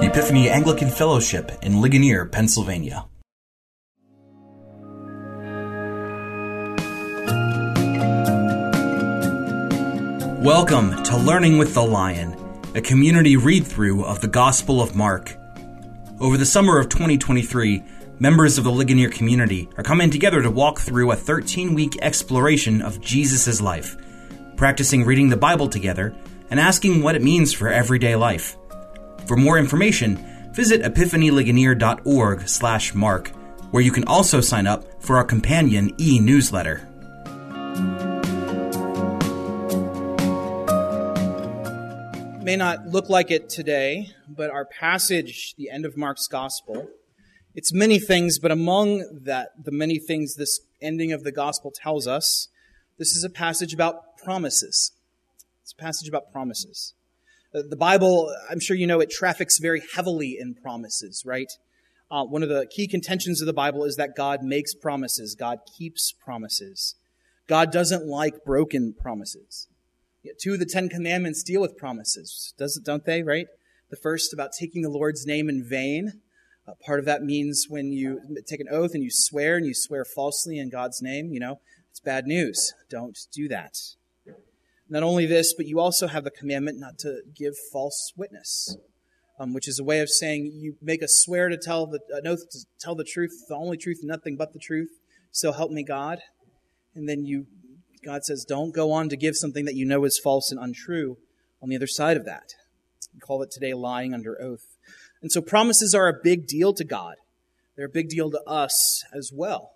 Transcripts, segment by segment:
Epiphany Anglican Fellowship in Ligonier, Pennsylvania. Welcome to Learning with the Lion, a community read through of the Gospel of Mark. Over the summer of 2023, members of the Ligonier community are coming together to walk through a 13 week exploration of Jesus' life, practicing reading the Bible together and asking what it means for everyday life. For more information, visit epiphanyligonier.org slash mark, where you can also sign up for our companion e-newsletter. may not look like it today, but our passage, the end of Mark's gospel, it's many things, but among that, the many things this ending of the gospel tells us, this is a passage about promises. It's a passage about promises. Uh, the Bible, I'm sure you know, it traffics very heavily in promises, right? Uh, one of the key contentions of the Bible is that God makes promises, God keeps promises. God doesn't like broken promises. Two of the Ten Commandments deal with promises, does it, don't they, right? The first about taking the Lord's name in vain. Uh, part of that means when you take an oath and you swear and you swear falsely in God's name, you know, it's bad news. Don't do that. Not only this, but you also have the commandment not to give false witness, um, which is a way of saying you make a swear to tell the an oath to tell the truth, the only truth, nothing but the truth. So help me God. And then you God says, don't go on to give something that you know is false and untrue on the other side of that. We call it today lying under oath. And so promises are a big deal to God. They're a big deal to us as well.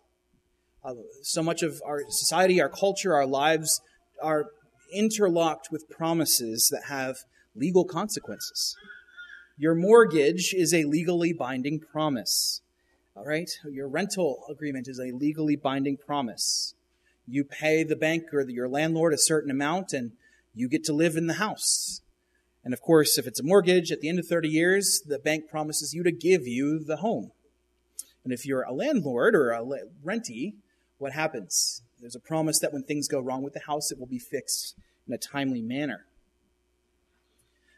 Uh, so much of our society, our culture, our lives are interlocked with promises that have legal consequences. Your mortgage is a legally binding promise. All right? Your rental agreement is a legally binding promise. You pay the bank or your landlord a certain amount and you get to live in the house. And of course, if it's a mortgage, at the end of 30 years, the bank promises you to give you the home. And if you're a landlord or a rentee, what happens? There's a promise that when things go wrong with the house, it will be fixed in a timely manner.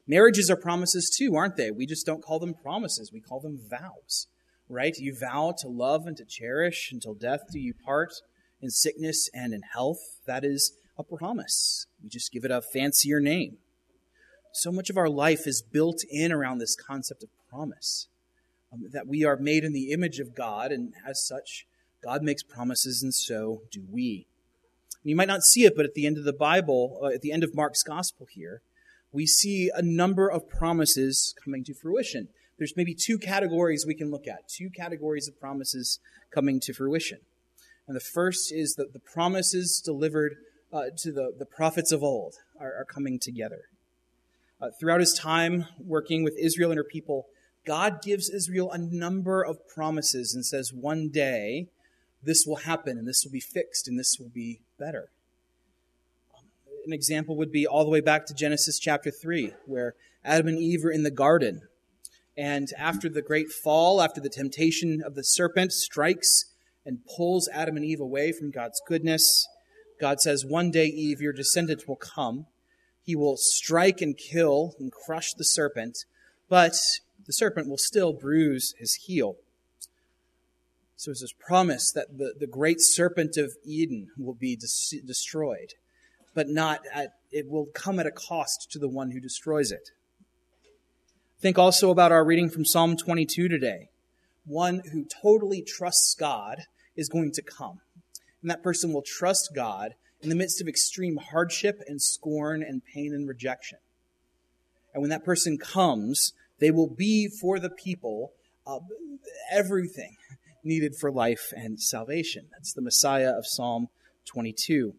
Marriages are promises too, aren't they? We just don't call them promises, we call them vows, right? You vow to love and to cherish until death do you part in sickness and in health, that is a promise. We just give it a fancier name. So much of our life is built in around this concept of promise. Um, that we are made in the image of God, and as such, God makes promises, and so do we. And you might not see it, but at the end of the Bible, uh, at the end of Mark's gospel here, we see a number of promises coming to fruition. There's maybe two categories we can look at, two categories of promises coming to fruition. And the first is that the promises delivered uh, to the, the prophets of old are, are coming together. Uh, throughout his time working with Israel and her people, God gives Israel a number of promises and says, one day this will happen and this will be fixed and this will be better. Um, an example would be all the way back to Genesis chapter 3, where Adam and Eve are in the garden. And after the great fall, after the temptation of the serpent strikes and pulls Adam and Eve away from God's goodness. God says, One day, Eve, your descendant will come. He will strike and kill and crush the serpent, but the serpent will still bruise his heel. So it's this promise that the, the great serpent of Eden will be des- destroyed, but not at, it will come at a cost to the one who destroys it. Think also about our reading from Psalm 22 today. One who totally trusts God is going to come. And that person will trust God in the midst of extreme hardship and scorn and pain and rejection. And when that person comes, they will be for the people uh, everything needed for life and salvation. That's the Messiah of Psalm 22.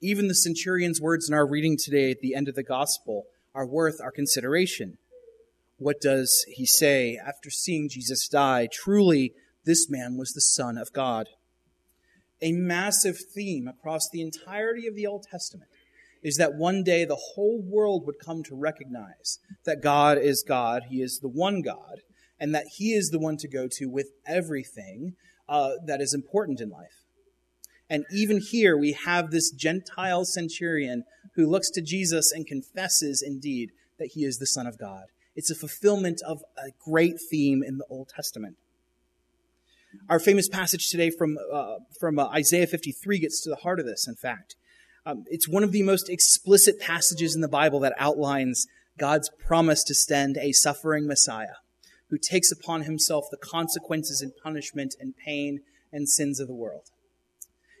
Even the centurion's words in our reading today at the end of the gospel are worth our consideration. What does he say after seeing Jesus die? Truly, this man was the Son of God. A massive theme across the entirety of the Old Testament is that one day the whole world would come to recognize that God is God, He is the one God, and that He is the one to go to with everything uh, that is important in life. And even here, we have this Gentile centurion who looks to Jesus and confesses indeed that he is the Son of God It's a fulfillment of a great theme in the Old Testament. Our famous passage today from, uh, from uh, Isaiah 53 gets to the heart of this, in fact. Um, it's one of the most explicit passages in the Bible that outlines God's promise to send a suffering Messiah who takes upon himself the consequences and punishment and pain and sins of the world.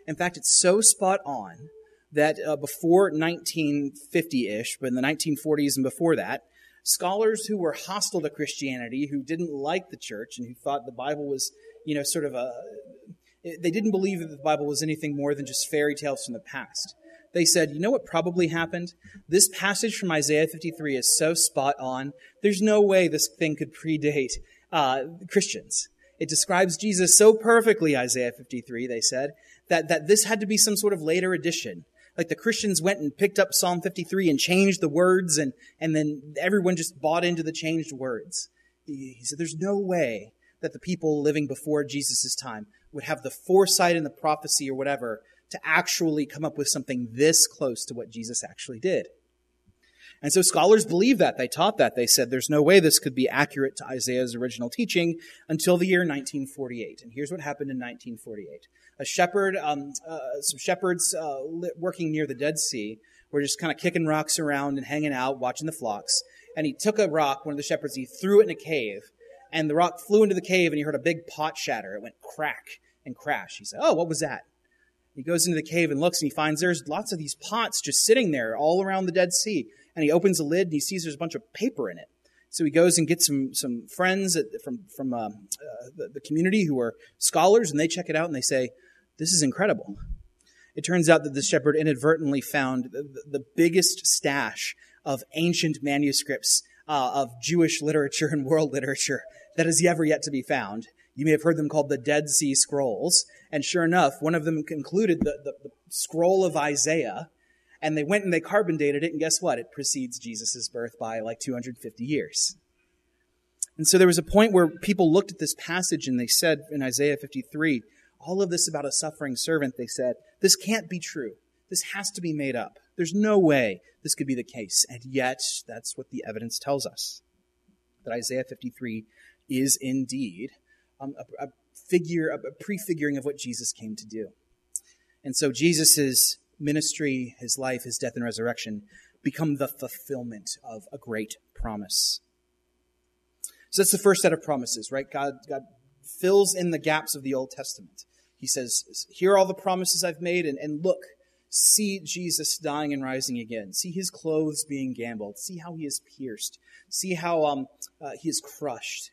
In fact, it's so spot on that uh, before 1950 ish, but in the 1940s and before that, scholars who were hostile to Christianity, who didn't like the church, and who thought the Bible was, you know, sort of a. They didn't believe that the Bible was anything more than just fairy tales from the past. They said, you know what probably happened? This passage from Isaiah 53 is so spot on. There's no way this thing could predate uh, Christians. It describes Jesus so perfectly, Isaiah 53, they said, that, that this had to be some sort of later addition. Like the Christians went and picked up Psalm 53 and changed the words, and, and then everyone just bought into the changed words. He, said, There's no way that the people living before Jesus' time would have the foresight and the prophecy or whatever to actually come up with something this close to what Jesus actually did. And so scholars believe that. They taught that. They said there's no way this could be accurate to Isaiah's original teaching until the year 1948. And here's what happened in 1948. A shepherd, um, uh, some shepherds uh, working near the Dead Sea were just kind of kicking rocks around and hanging out, watching the flocks. And he took a rock, one of the shepherds, he threw it in a cave. And the rock flew into the cave and he heard a big pot shatter. It went crack and crash. He said, Oh, what was that? He goes into the cave and looks and he finds there's lots of these pots just sitting there all around the Dead Sea and he opens the lid and he sees there's a bunch of paper in it. So he goes and gets some some friends at, from from uh, uh, the, the community who are scholars, and they check it out and they say, "This is incredible." It turns out that the shepherd inadvertently found the, the biggest stash of ancient manuscripts uh, of Jewish literature and world literature that has ever yet to be found. You may have heard them called the Dead Sea Scrolls. And sure enough, one of them concluded the, the, the scroll of Isaiah, and they went and they carbon dated it, and guess what? It precedes Jesus' birth by like 250 years. And so there was a point where people looked at this passage and they said in Isaiah 53, all of this about a suffering servant, they said, this can't be true. This has to be made up. There's no way this could be the case. And yet, that's what the evidence tells us. That Isaiah 53 is indeed um, a, a, figure, a prefiguring of what Jesus came to do. And so Jesus' ministry, his life, his death, and resurrection become the fulfillment of a great promise. So that's the first set of promises, right? God, God fills in the gaps of the Old Testament. He says, Here are all the promises I've made, and, and look, see Jesus dying and rising again. See his clothes being gambled. See how he is pierced. See how um, uh, he is crushed.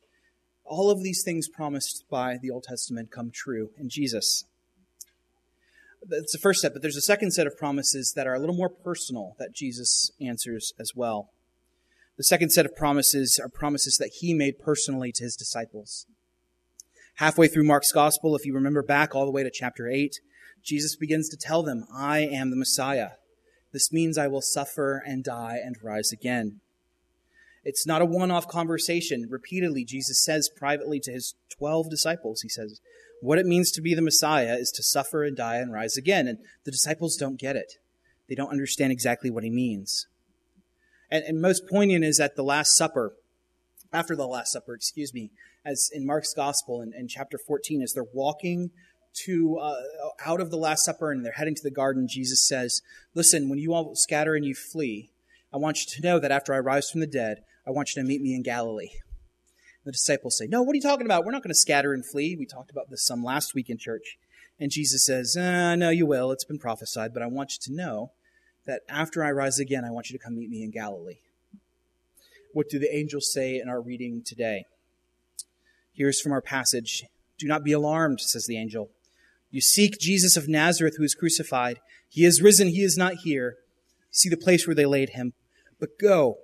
All of these things promised by the Old Testament come true in Jesus that's the first step, but there's a second set of promises that are a little more personal that Jesus answers as well. The second set of promises are promises that he made personally to his disciples. Halfway through Mark's gospel, if you remember back all the way to chapter 8, Jesus begins to tell them, I am the Messiah. This means I will suffer and die and rise again. It's not a one off conversation. Repeatedly, Jesus says privately to his 12 disciples, He says, what it means to be the Messiah is to suffer and die and rise again. And the disciples don't get it. They don't understand exactly what he means. And, and most poignant is at the Last Supper, after the Last Supper, excuse me, as in Mark's Gospel in, in chapter 14, as they're walking to uh, out of the Last Supper and they're heading to the garden, Jesus says, Listen, when you all scatter and you flee, I want you to know that after I rise from the dead, I want you to meet me in Galilee. The disciples say, No, what are you talking about? We're not going to scatter and flee. We talked about this some last week in church. And Jesus says, uh, No, you will. It's been prophesied, but I want you to know that after I rise again, I want you to come meet me in Galilee. What do the angels say in our reading today? Here's from our passage Do not be alarmed, says the angel. You seek Jesus of Nazareth who is crucified. He is risen, he is not here. See the place where they laid him. But go,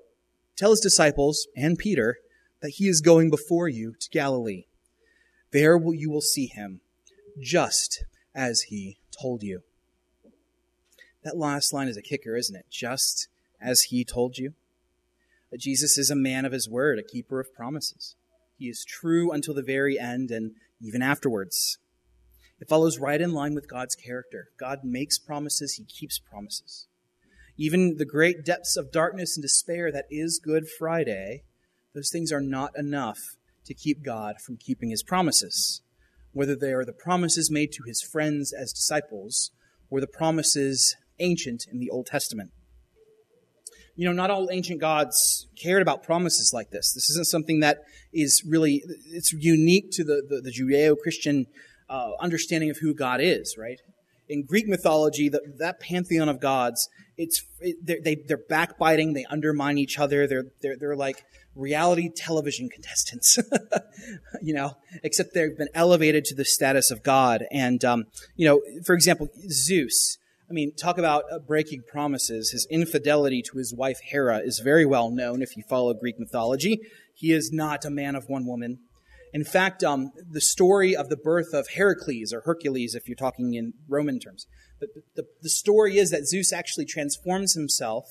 tell his disciples and Peter that he is going before you to Galilee. There you will see him, just as he told you. That last line is a kicker, isn't it? Just as he told you. That Jesus is a man of his word, a keeper of promises. He is true until the very end and even afterwards. It follows right in line with God's character. God makes promises, he keeps promises. Even the great depths of darkness and despair that is Good Friday those things are not enough to keep God from keeping his promises, whether they are the promises made to his friends as disciples or the promises ancient in the Old Testament. You know, not all ancient gods cared about promises like this. This isn't something that is really, it's unique to the, the, the Judeo-Christian uh, understanding of who God is, right? In Greek mythology, the, that pantheon of gods, it's, it, they're, they, they're backbiting, they undermine each other, they're, they're, they're like reality television contestants, you know, except they've been elevated to the status of God. And, um, you know, for example, Zeus, I mean, talk about uh, breaking promises. His infidelity to his wife Hera is very well known if you follow Greek mythology. He is not a man of one woman. In fact, um, the story of the birth of Heracles, or Hercules if you're talking in Roman terms, the, the, the story is that Zeus actually transforms himself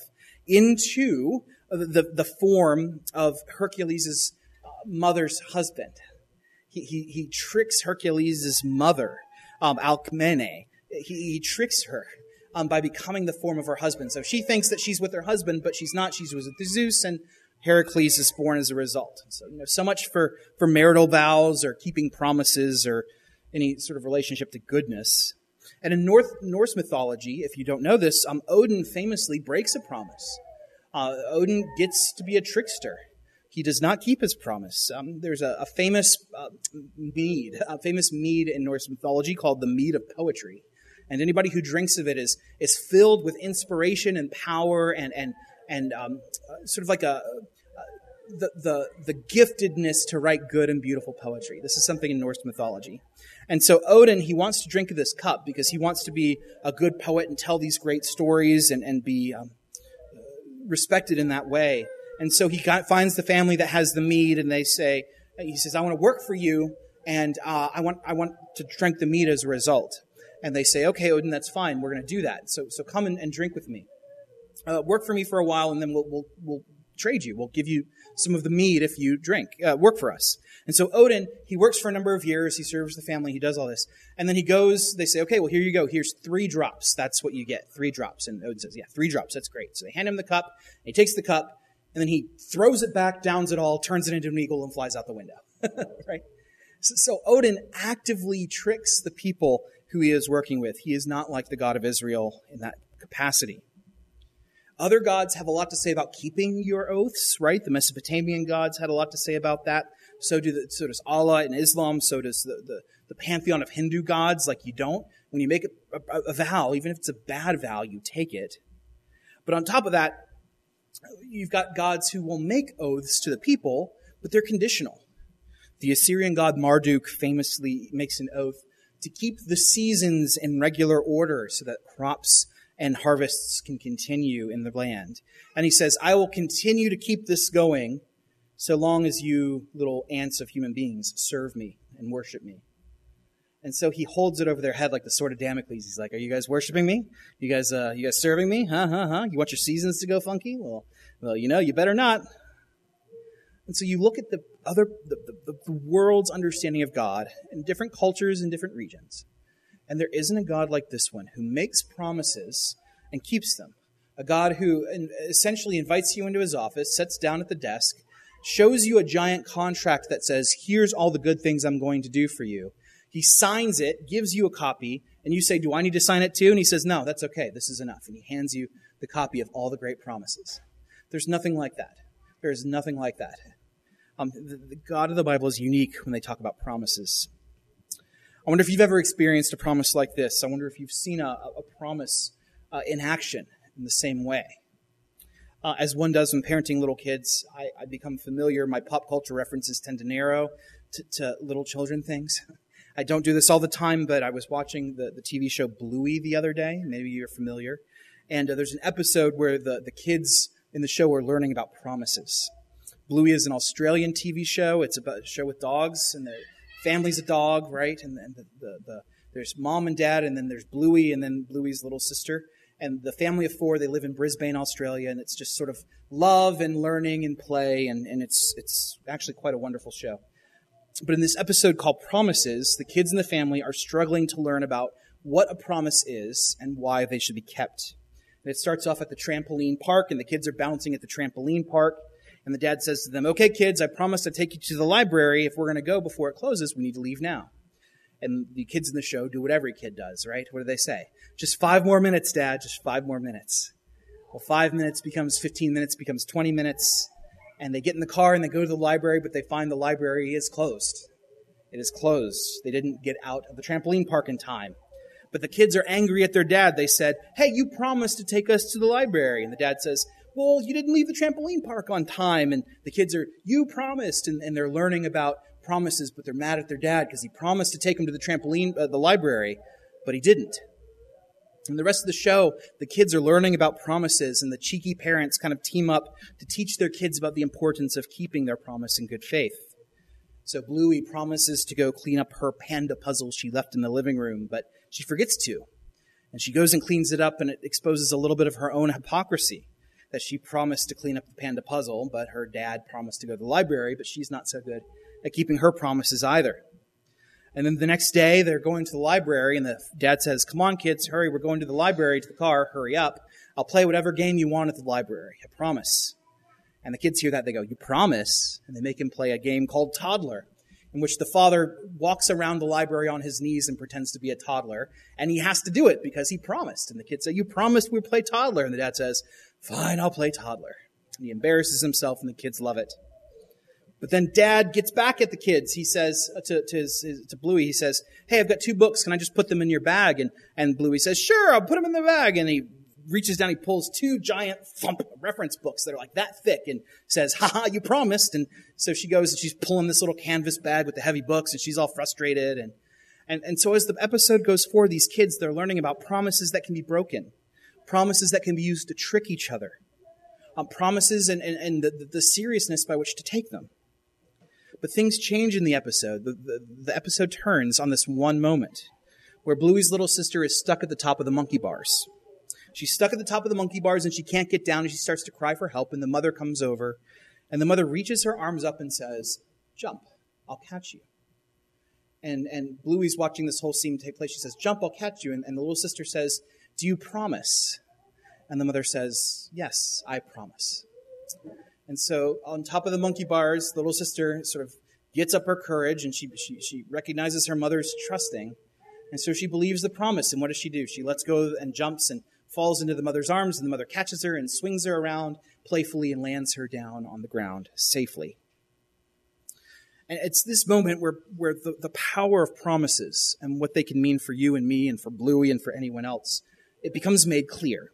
into the, the form of Hercules' mother's husband. He, he, he tricks Hercules' mother, um, Alcmene. He, he tricks her um, by becoming the form of her husband. So she thinks that she's with her husband, but she's not. She's with Zeus, and Heracles is born as a result. So, you know, so much for, for marital vows or keeping promises or any sort of relationship to goodness. And in North, Norse mythology, if you don't know this, um, Odin famously breaks a promise. Uh, Odin gets to be a trickster. He does not keep his promise. Um, there's a, a famous uh, mead, a famous mead in Norse mythology called the Mead of Poetry. And anybody who drinks of it is, is filled with inspiration and power and, and, and um, sort of like a, the, the, the giftedness to write good and beautiful poetry. This is something in Norse mythology. And so Odin, he wants to drink of this cup because he wants to be a good poet and tell these great stories and, and be um, respected in that way. And so he got, finds the family that has the mead and they say, he says, I want to work for you and uh, I, want, I want to drink the mead as a result. And they say, okay, Odin, that's fine. We're going to do that. So, so come and, and drink with me. Uh, work for me for a while and then we'll, we'll, we'll trade you. We'll give you some of the mead if you drink, uh, work for us. And so Odin, he works for a number of years. He serves the family. He does all this. And then he goes, they say, okay, well, here you go. Here's three drops. That's what you get. Three drops. And Odin says, yeah, three drops. That's great. So they hand him the cup. he takes the cup and then he throws it back, downs it all, turns it into an eagle and flies out the window. right? So, so Odin actively tricks the people who he is working with. He is not like the God of Israel in that capacity. Other gods have a lot to say about keeping your oaths, right? The Mesopotamian gods had a lot to say about that. So do the, so does Allah in Islam. So does the, the, the pantheon of Hindu gods. Like you don't, when you make a, a, a vow, even if it's a bad vow, you take it. But on top of that, you've got gods who will make oaths to the people, but they're conditional. The Assyrian god Marduk famously makes an oath to keep the seasons in regular order so that crops and harvests can continue in the land. And he says, I will continue to keep this going so long as you little ants of human beings serve me and worship me. And so he holds it over their head like the sword of Damocles. He's like, "Are you guys worshiping me? You guys, uh, you guys serving me? Huh, huh, huh? You want your seasons to go funky? Well, well, you know, you better not." And so you look at the other, the, the, the world's understanding of God in different cultures and different regions, and there isn't a God like this one who makes promises and keeps them. A God who essentially invites you into his office, sits down at the desk, shows you a giant contract that says, Here's all the good things I'm going to do for you. He signs it, gives you a copy, and you say, Do I need to sign it too? And he says, No, that's okay. This is enough. And he hands you the copy of all the great promises. There's nothing like that. There is nothing like that. Um, the, the God of the Bible is unique when they talk about promises. I wonder if you've ever experienced a promise like this. I wonder if you've seen a, a promise uh, in action in the same way. Uh, as one does when parenting little kids, I, I, become familiar. My pop culture references tend to narrow to, to, little children things. I don't do this all the time, but I was watching the, the TV show Bluey the other day. Maybe you're familiar. And uh, there's an episode where the, the kids in the show are learning about promises. Bluey is an Australian TV show. It's about a show with dogs, and the family's a dog, right? And, and the, the, the, there's mom and dad, and then there's Bluey, and then Bluey's little sister. And the family of four, they live in Brisbane, Australia, and it's just sort of love and learning and play, and, and it's, it's actually quite a wonderful show. But in this episode called Promises, the kids in the family are struggling to learn about what a promise is and why they should be kept. And it starts off at the trampoline park, and the kids are bouncing at the trampoline park, And the dad says to them, Okay, kids, I promised to take you to the library. If we're going to go before it closes, we need to leave now. And the kids in the show do what every kid does, right? What do they say? Just five more minutes, Dad, just five more minutes. Well, five minutes becomes 15 minutes, becomes 20 minutes, and they get in the car and they go to the library, but they find the library is closed. It is closed. They didn't get out of the trampoline park in time. But the kids are angry at their dad. They said, Hey, you promised to take us to the library. And the dad says, Well, you didn't leave the trampoline park on time. And the kids are, You promised. And, and they're learning about promises, but they're mad at their dad because he promised to take them to the trampoline, uh, the library, but he didn't. And the rest of the show, the kids are learning about promises, and the cheeky parents kind of team up to teach their kids about the importance of keeping their promise in good faith. So Bluey promises to go clean up her panda puzzle she left in the living room, but she forgets to. And she goes and cleans it up, and it exposes a little bit of her own hypocrisy that she promised to clean up the panda puzzle, but her dad promised to go to the library, but she's not so good at keeping her promises either. And then the next day, they're going to the library, and the dad says, Come on, kids, hurry, we're going to the library, to the car, hurry up. I'll play whatever game you want at the library, I promise. And the kids hear that, they go, You promise? And they make him play a game called Toddler, in which the father walks around the library on his knees and pretends to be a toddler, and he has to do it because he promised. And the kids say, You promised we'd play Toddler. And the dad says, Fine, I'll play Toddler. And he embarrasses himself, and the kids love it. But then dad gets back at the kids. He says uh, to, to, his, to Bluey, he says, Hey, I've got two books. Can I just put them in your bag? And, and Bluey says, Sure, I'll put them in the bag. And he reaches down, he pulls two giant thump reference books that are like that thick and says, "Ha ha, you promised. And so she goes and she's pulling this little canvas bag with the heavy books and she's all frustrated. And, and, and so as the episode goes forward, these kids, they're learning about promises that can be broken, promises that can be used to trick each other, um, promises and, and, and the, the seriousness by which to take them. But things change in the episode. The, the, the, episode turns on this one moment where Bluey's little sister is stuck at the top of the monkey bars. She's stuck at the top of the monkey bars and she can't get down and she starts to cry for help. And the mother comes over and the mother reaches her arms up and says, Jump, I'll catch you. And, and Bluey's watching this whole scene take place. She says, Jump, I'll catch you. And, and the little sister says, Do you promise? And the mother says, Yes, I promise. And so on top of the monkey bars, the little sister sort of gets up her courage and she, she, she recognizes her mother's trusting. And so she believes the promise. And what does she do? She lets go and jumps and falls into the mother's arms, and the mother catches her and swings her around playfully and lands her down on the ground safely. And it's this moment where, where the, the power of promises and what they can mean for you and me and for Bluey and for anyone else, it becomes made clear.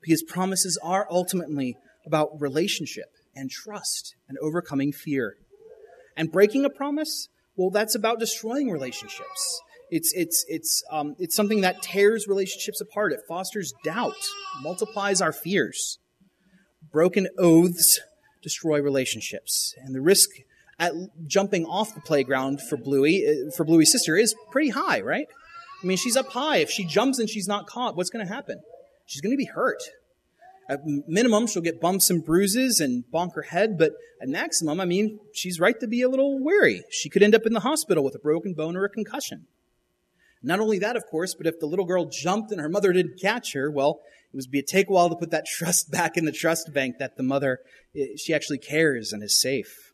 Because promises are ultimately about relationship and trust and overcoming fear. And breaking a promise, well, that's about destroying relationships. It's, it's, it's, um, it's something that tears relationships apart. It fosters doubt, multiplies our fears. Broken oaths destroy relationships. And the risk at jumping off the playground for Bluey, uh, for Bluey's sister, is pretty high, right? I mean, she's up high. If she jumps and she's not caught, what's going to happen? She's going to be hurt. At minimum, she'll get bumps and bruises and bonk her head, but at maximum, I mean, she's right to be a little wary. She could end up in the hospital with a broken bone or a concussion. Not only that, of course, but if the little girl jumped and her mother didn't catch her, well, it would be a take a while to put that trust back in the trust bank that the mother, she actually cares and is safe.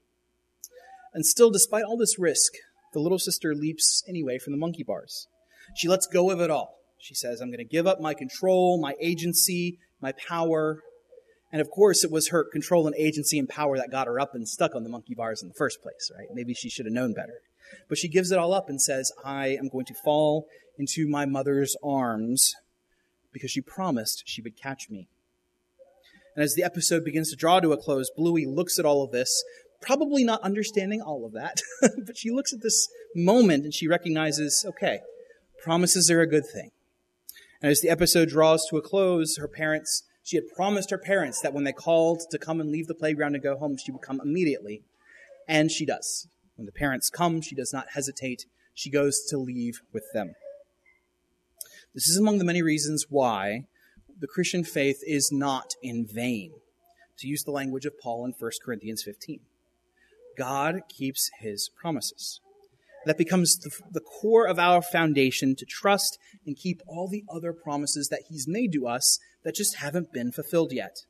And still, despite all this risk, the little sister leaps anyway from the monkey bars. She lets go of it all. She says, I'm going to give up my control, my agency, my power. And of course, it was her control and agency and power that got her up and stuck on the monkey bars in the first place, right? Maybe she should have known better. But she gives it all up and says, I am going to fall into my mother's arms because she promised she would catch me. And as the episode begins to draw to a close, Bluey looks at all of this, probably not understanding all of that, but she looks at this moment and she recognizes, okay, promises are a good thing. And as the episode draws to a close, her parents, she had promised her parents that when they called to come and leave the playground and go home, she would come immediately. And she does. When the parents come, she does not hesitate. She goes to leave with them. This is among the many reasons why the Christian faith is not in vain, to use the language of Paul in 1 Corinthians 15. God keeps his promises that becomes the, the core of our foundation to trust and keep all the other promises that He's made to us that just haven't been fulfilled yet.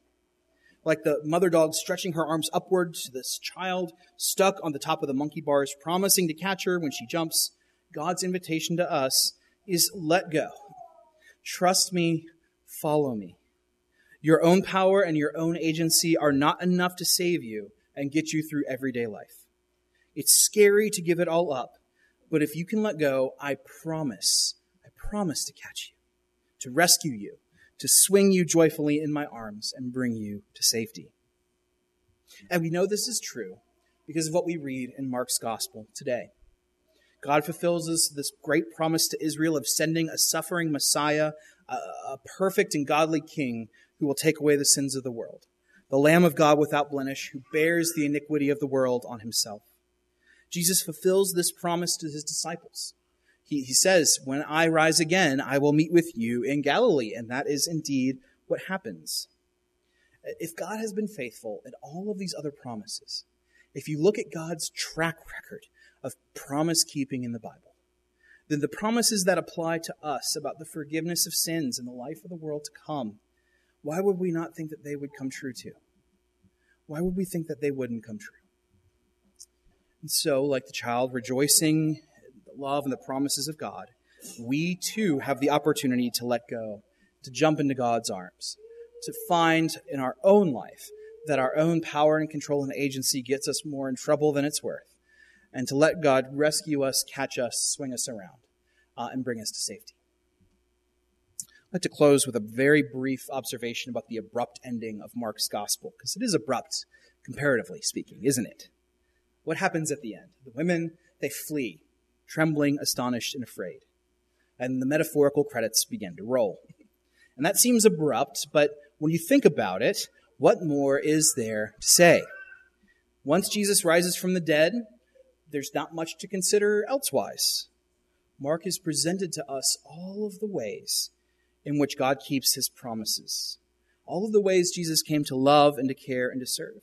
Like the mother dog stretching her arms upward to this child stuck on the top of the monkey bars, promising to catch her when she jumps, God's invitation to us is let go. Trust me, follow me. Your own power and your own agency are not enough to save you and get you through everyday life. It's scary to give it all up, but if you can let go, I promise, I promise to catch you, to rescue you, to swing you joyfully in my arms and bring you to safety. And we know this is true because of what we read in Mark's gospel today. God fulfills this, this great promise to Israel of sending a suffering Messiah, a perfect and godly king who will take away the sins of the world, the Lamb of God without blemish, who bears the iniquity of the world on himself. Jesus fulfills this promise to his disciples. He, he says, When I rise again, I will meet with you in Galilee. And that is indeed what happens. If God has been faithful in all of these other promises, if you look at God's track record of promise keeping in the Bible, then the promises that apply to us about the forgiveness of sins and the life of the world to come, why would we not think that they would come true too? Why would we think that they wouldn't come true? And so, like the child rejoicing love and the promises of God, we too have the opportunity to let go, to jump into God's arms, to find in our own life that our own power and control and agency gets us more in trouble than it's worth, and to let God rescue us, catch us, swing us around, uh, and bring us to safety. I'd like to close with a very brief observation about the abrupt ending of Mark's gospel, because it is abrupt, comparatively speaking, isn't it? what happens at the end? The women, they flee, trembling, astonished, and afraid. And the metaphorical credits begin to roll. And that seems abrupt, but when you think about it, what more is there to say? Once Jesus rises from the dead, there's not much to consider elsewise. Mark has presented to us all of the ways in which God keeps his promises, all of the ways Jesus came to love and to care and to serve.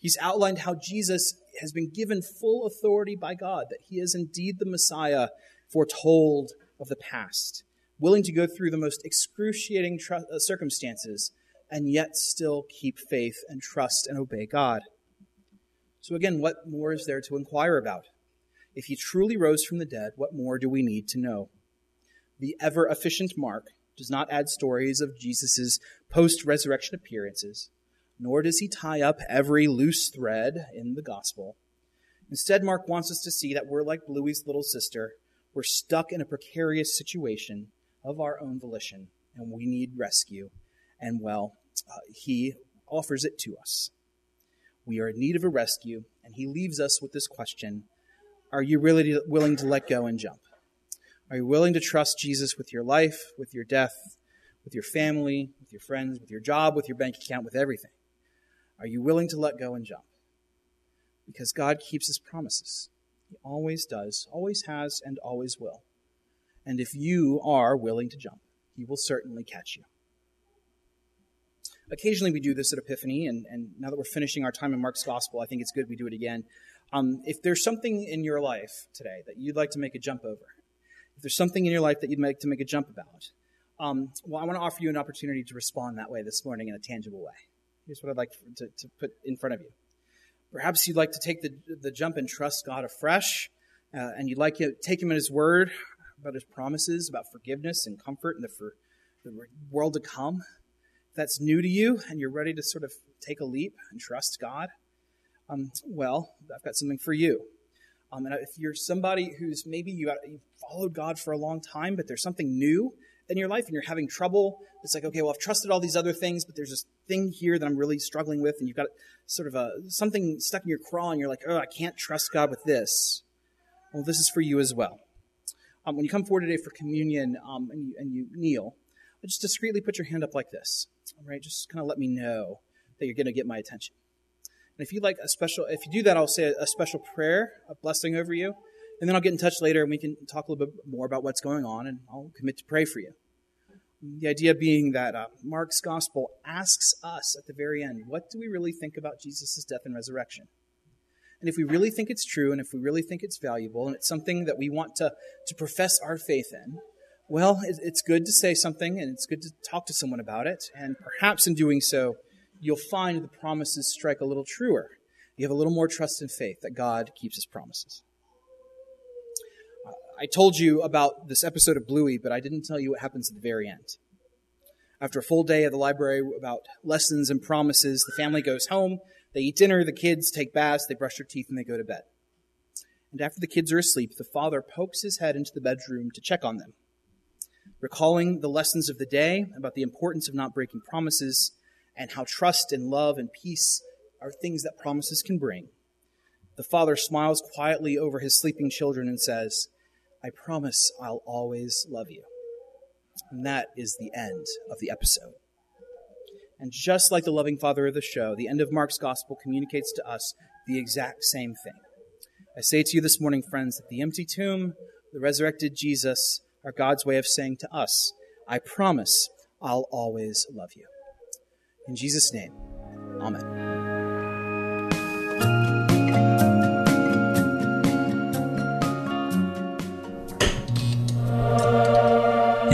He's outlined how Jesus has been given full authority by God, that he is indeed the Messiah foretold of the past, willing to go through the most excruciating tr- uh, circumstances and yet still keep faith and trust and obey God. So, again, what more is there to inquire about? If he truly rose from the dead, what more do we need to know? The ever efficient Mark does not add stories of Jesus' post resurrection appearances nor does he tie up every loose thread in the gospel. Instead, Mark wants us to see that we're like Bluey's little sister. We're stuck in a precarious situation of our own volition, and we need rescue. And, well, uh, he offers it to us. We are in need of a rescue, and he leaves us with this question Are you really willing to let go and jump? Are you willing to trust Jesus with your life, with your death, with your family, with your friends, with your job, with your bank account, with everything? Are you willing to let go and jump? Because God keeps his promises. He always does, always has, and always will. And if you are willing to jump, he will certainly catch you. Occasionally we do this at Epiphany, and, and now that we're finishing our time in Mark's Gospel, I think it's good we do it again. Um, if there's something in your life today that you'd like to make a jump over, if there's something in your life that you'd like to make a jump about, um, well, I want to offer you an opportunity to respond that way this morning in a tangible way. Here's what I'd like to, to put in front of you. Perhaps you'd like to take the, the jump and trust God afresh, uh, and you'd like to take Him at His word about His promises, about forgiveness and comfort and the, for the world to come. If that's new to you and you're ready to sort of take a leap and trust God, um, well, I've got something for you. Um, and if you're somebody who's maybe you you've followed God for a long time, but there's something new in your life and you're having trouble, it's like, okay, well, I've trusted all these other things, but there's this thing here that I'm really struggling with, and you've got sort of a something stuck in your craw, and you're like, oh, I can't trust God with this. Well, this is for you as well. Um, when you come forward today for communion um, and, you, and you kneel, just discreetly put your hand up like this. All right, just kind of let me know that you're going to get my attention. And if you'd like a special, if you do that, I'll say a special prayer, a blessing over you. And then I'll get in touch later and we can talk a little bit more about what's going on and I'll commit to pray for you. The idea being that uh, Mark's gospel asks us at the very end, what do we really think about Jesus' death and resurrection? And if we really think it's true and if we really think it's valuable and it's something that we want to, to profess our faith in, well, it's good to say something and it's good to talk to someone about it. And perhaps in doing so, you'll find the promises strike a little truer. You have a little more trust and faith that God keeps his promises. I told you about this episode of Bluey, but I didn't tell you what happens at the very end. After a full day at the library about lessons and promises, the family goes home. They eat dinner, the kids take baths, they brush their teeth, and they go to bed. And after the kids are asleep, the father pokes his head into the bedroom to check on them. Recalling the lessons of the day about the importance of not breaking promises and how trust and love and peace are things that promises can bring, the father smiles quietly over his sleeping children and says, I promise I'll always love you. And that is the end of the episode. And just like the loving father of the show, the end of Mark's gospel communicates to us the exact same thing. I say to you this morning, friends, that the empty tomb, the resurrected Jesus, are God's way of saying to us, I promise I'll always love you. In Jesus' name, Amen.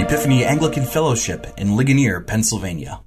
Epiphany Anglican Fellowship in Ligonier, Pennsylvania.